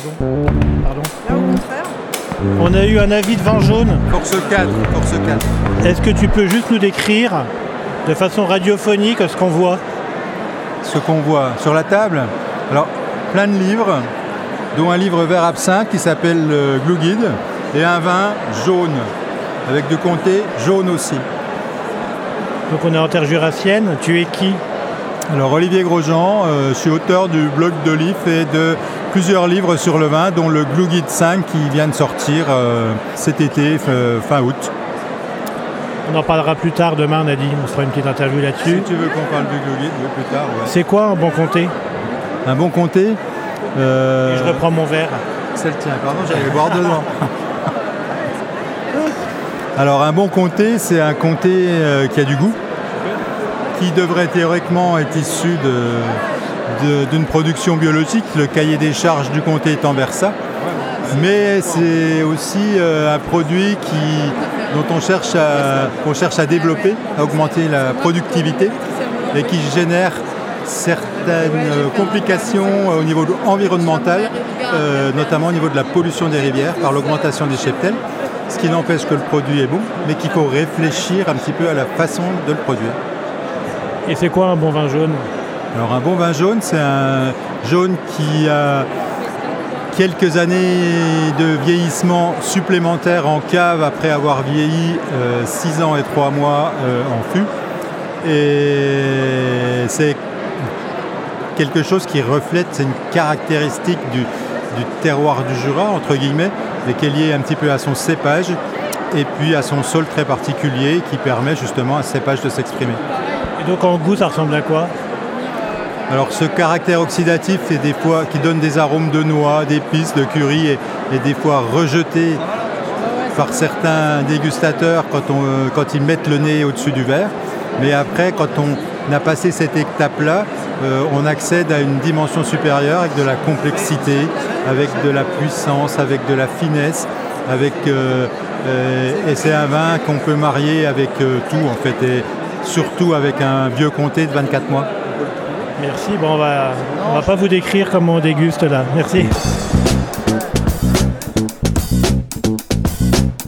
Pardon. Pardon. On a eu un avis de vin jaune. Force 4, Force 4. Est-ce que tu peux juste nous décrire de façon radiophonique ce qu'on voit? Ce qu'on voit sur la table, alors plein de livres, dont un livre vert absinthe qui s'appelle le Glue Guide, et un vin jaune, avec du comté jaune aussi. Donc on est en terre jurassienne. Tu es qui? Alors Olivier Grosjean, euh, je suis auteur du blog de Lif et de plusieurs livres sur le vin, dont le Glue Guide 5 qui vient de sortir euh, cet été, f- fin août. On en parlera plus tard demain, on a dit. On se fera une petite interview Si là-dessus. tu veux qu'on parle du Glue Guide, oui, plus tard. ouais. C'est quoi un bon comté? Un bon comté? Euh, Je reprends mon verre. C'est le tien, pardon, j'allais boire dedans. Alors un bon comté, c'est un comté euh, qui a du goût, qui devrait théoriquement être issu d'une production biologique, le cahier des charges du comté étant vers ça. Mais c'est aussi euh, un produit qui, dont on cherche, à, qu'on cherche à développer, à augmenter la productivité et qui génère certaines euh, complications au niveau environnemental, euh, notamment au niveau de la pollution des rivières par l'augmentation des cheptels, ce qui n'empêche que le produit est bon, mais qu'il faut réfléchir un petit peu à la façon de le produire. Et c'est quoi un bon vin jaune Alors un bon vin jaune, c'est un jaune qui a quelques années de vieillissement supplémentaire en cave après avoir vieilli 6 ans et 3 mois euh, en fût. Et c'est quelque chose qui reflète, une caractéristique du, terroir du Jura, entre guillemets, mais qui est liée un petit peu à son cépage et puis à son sol très particulier qui permet justement à ce cépage de s'exprimer. Et donc en goût, ça ressemble à quoi Alors ce caractère oxydatif qui donne des arômes de noix, d'épices, de curry et, des fois rejeté par certains dégustateurs euh, quand ils mettent le nez au-dessus du verre. Mais après, quand on a passé cette étape-là, euh, on accède à une dimension supérieure avec de la complexité, avec de la puissance, avec de la finesse, euh, et c'est un vin qu'on peut marier avec tout en fait, surtout avec un vieux comté de 24 mois. Merci. Bon, on va, on va pas vous décrire comment on déguste là. Merci.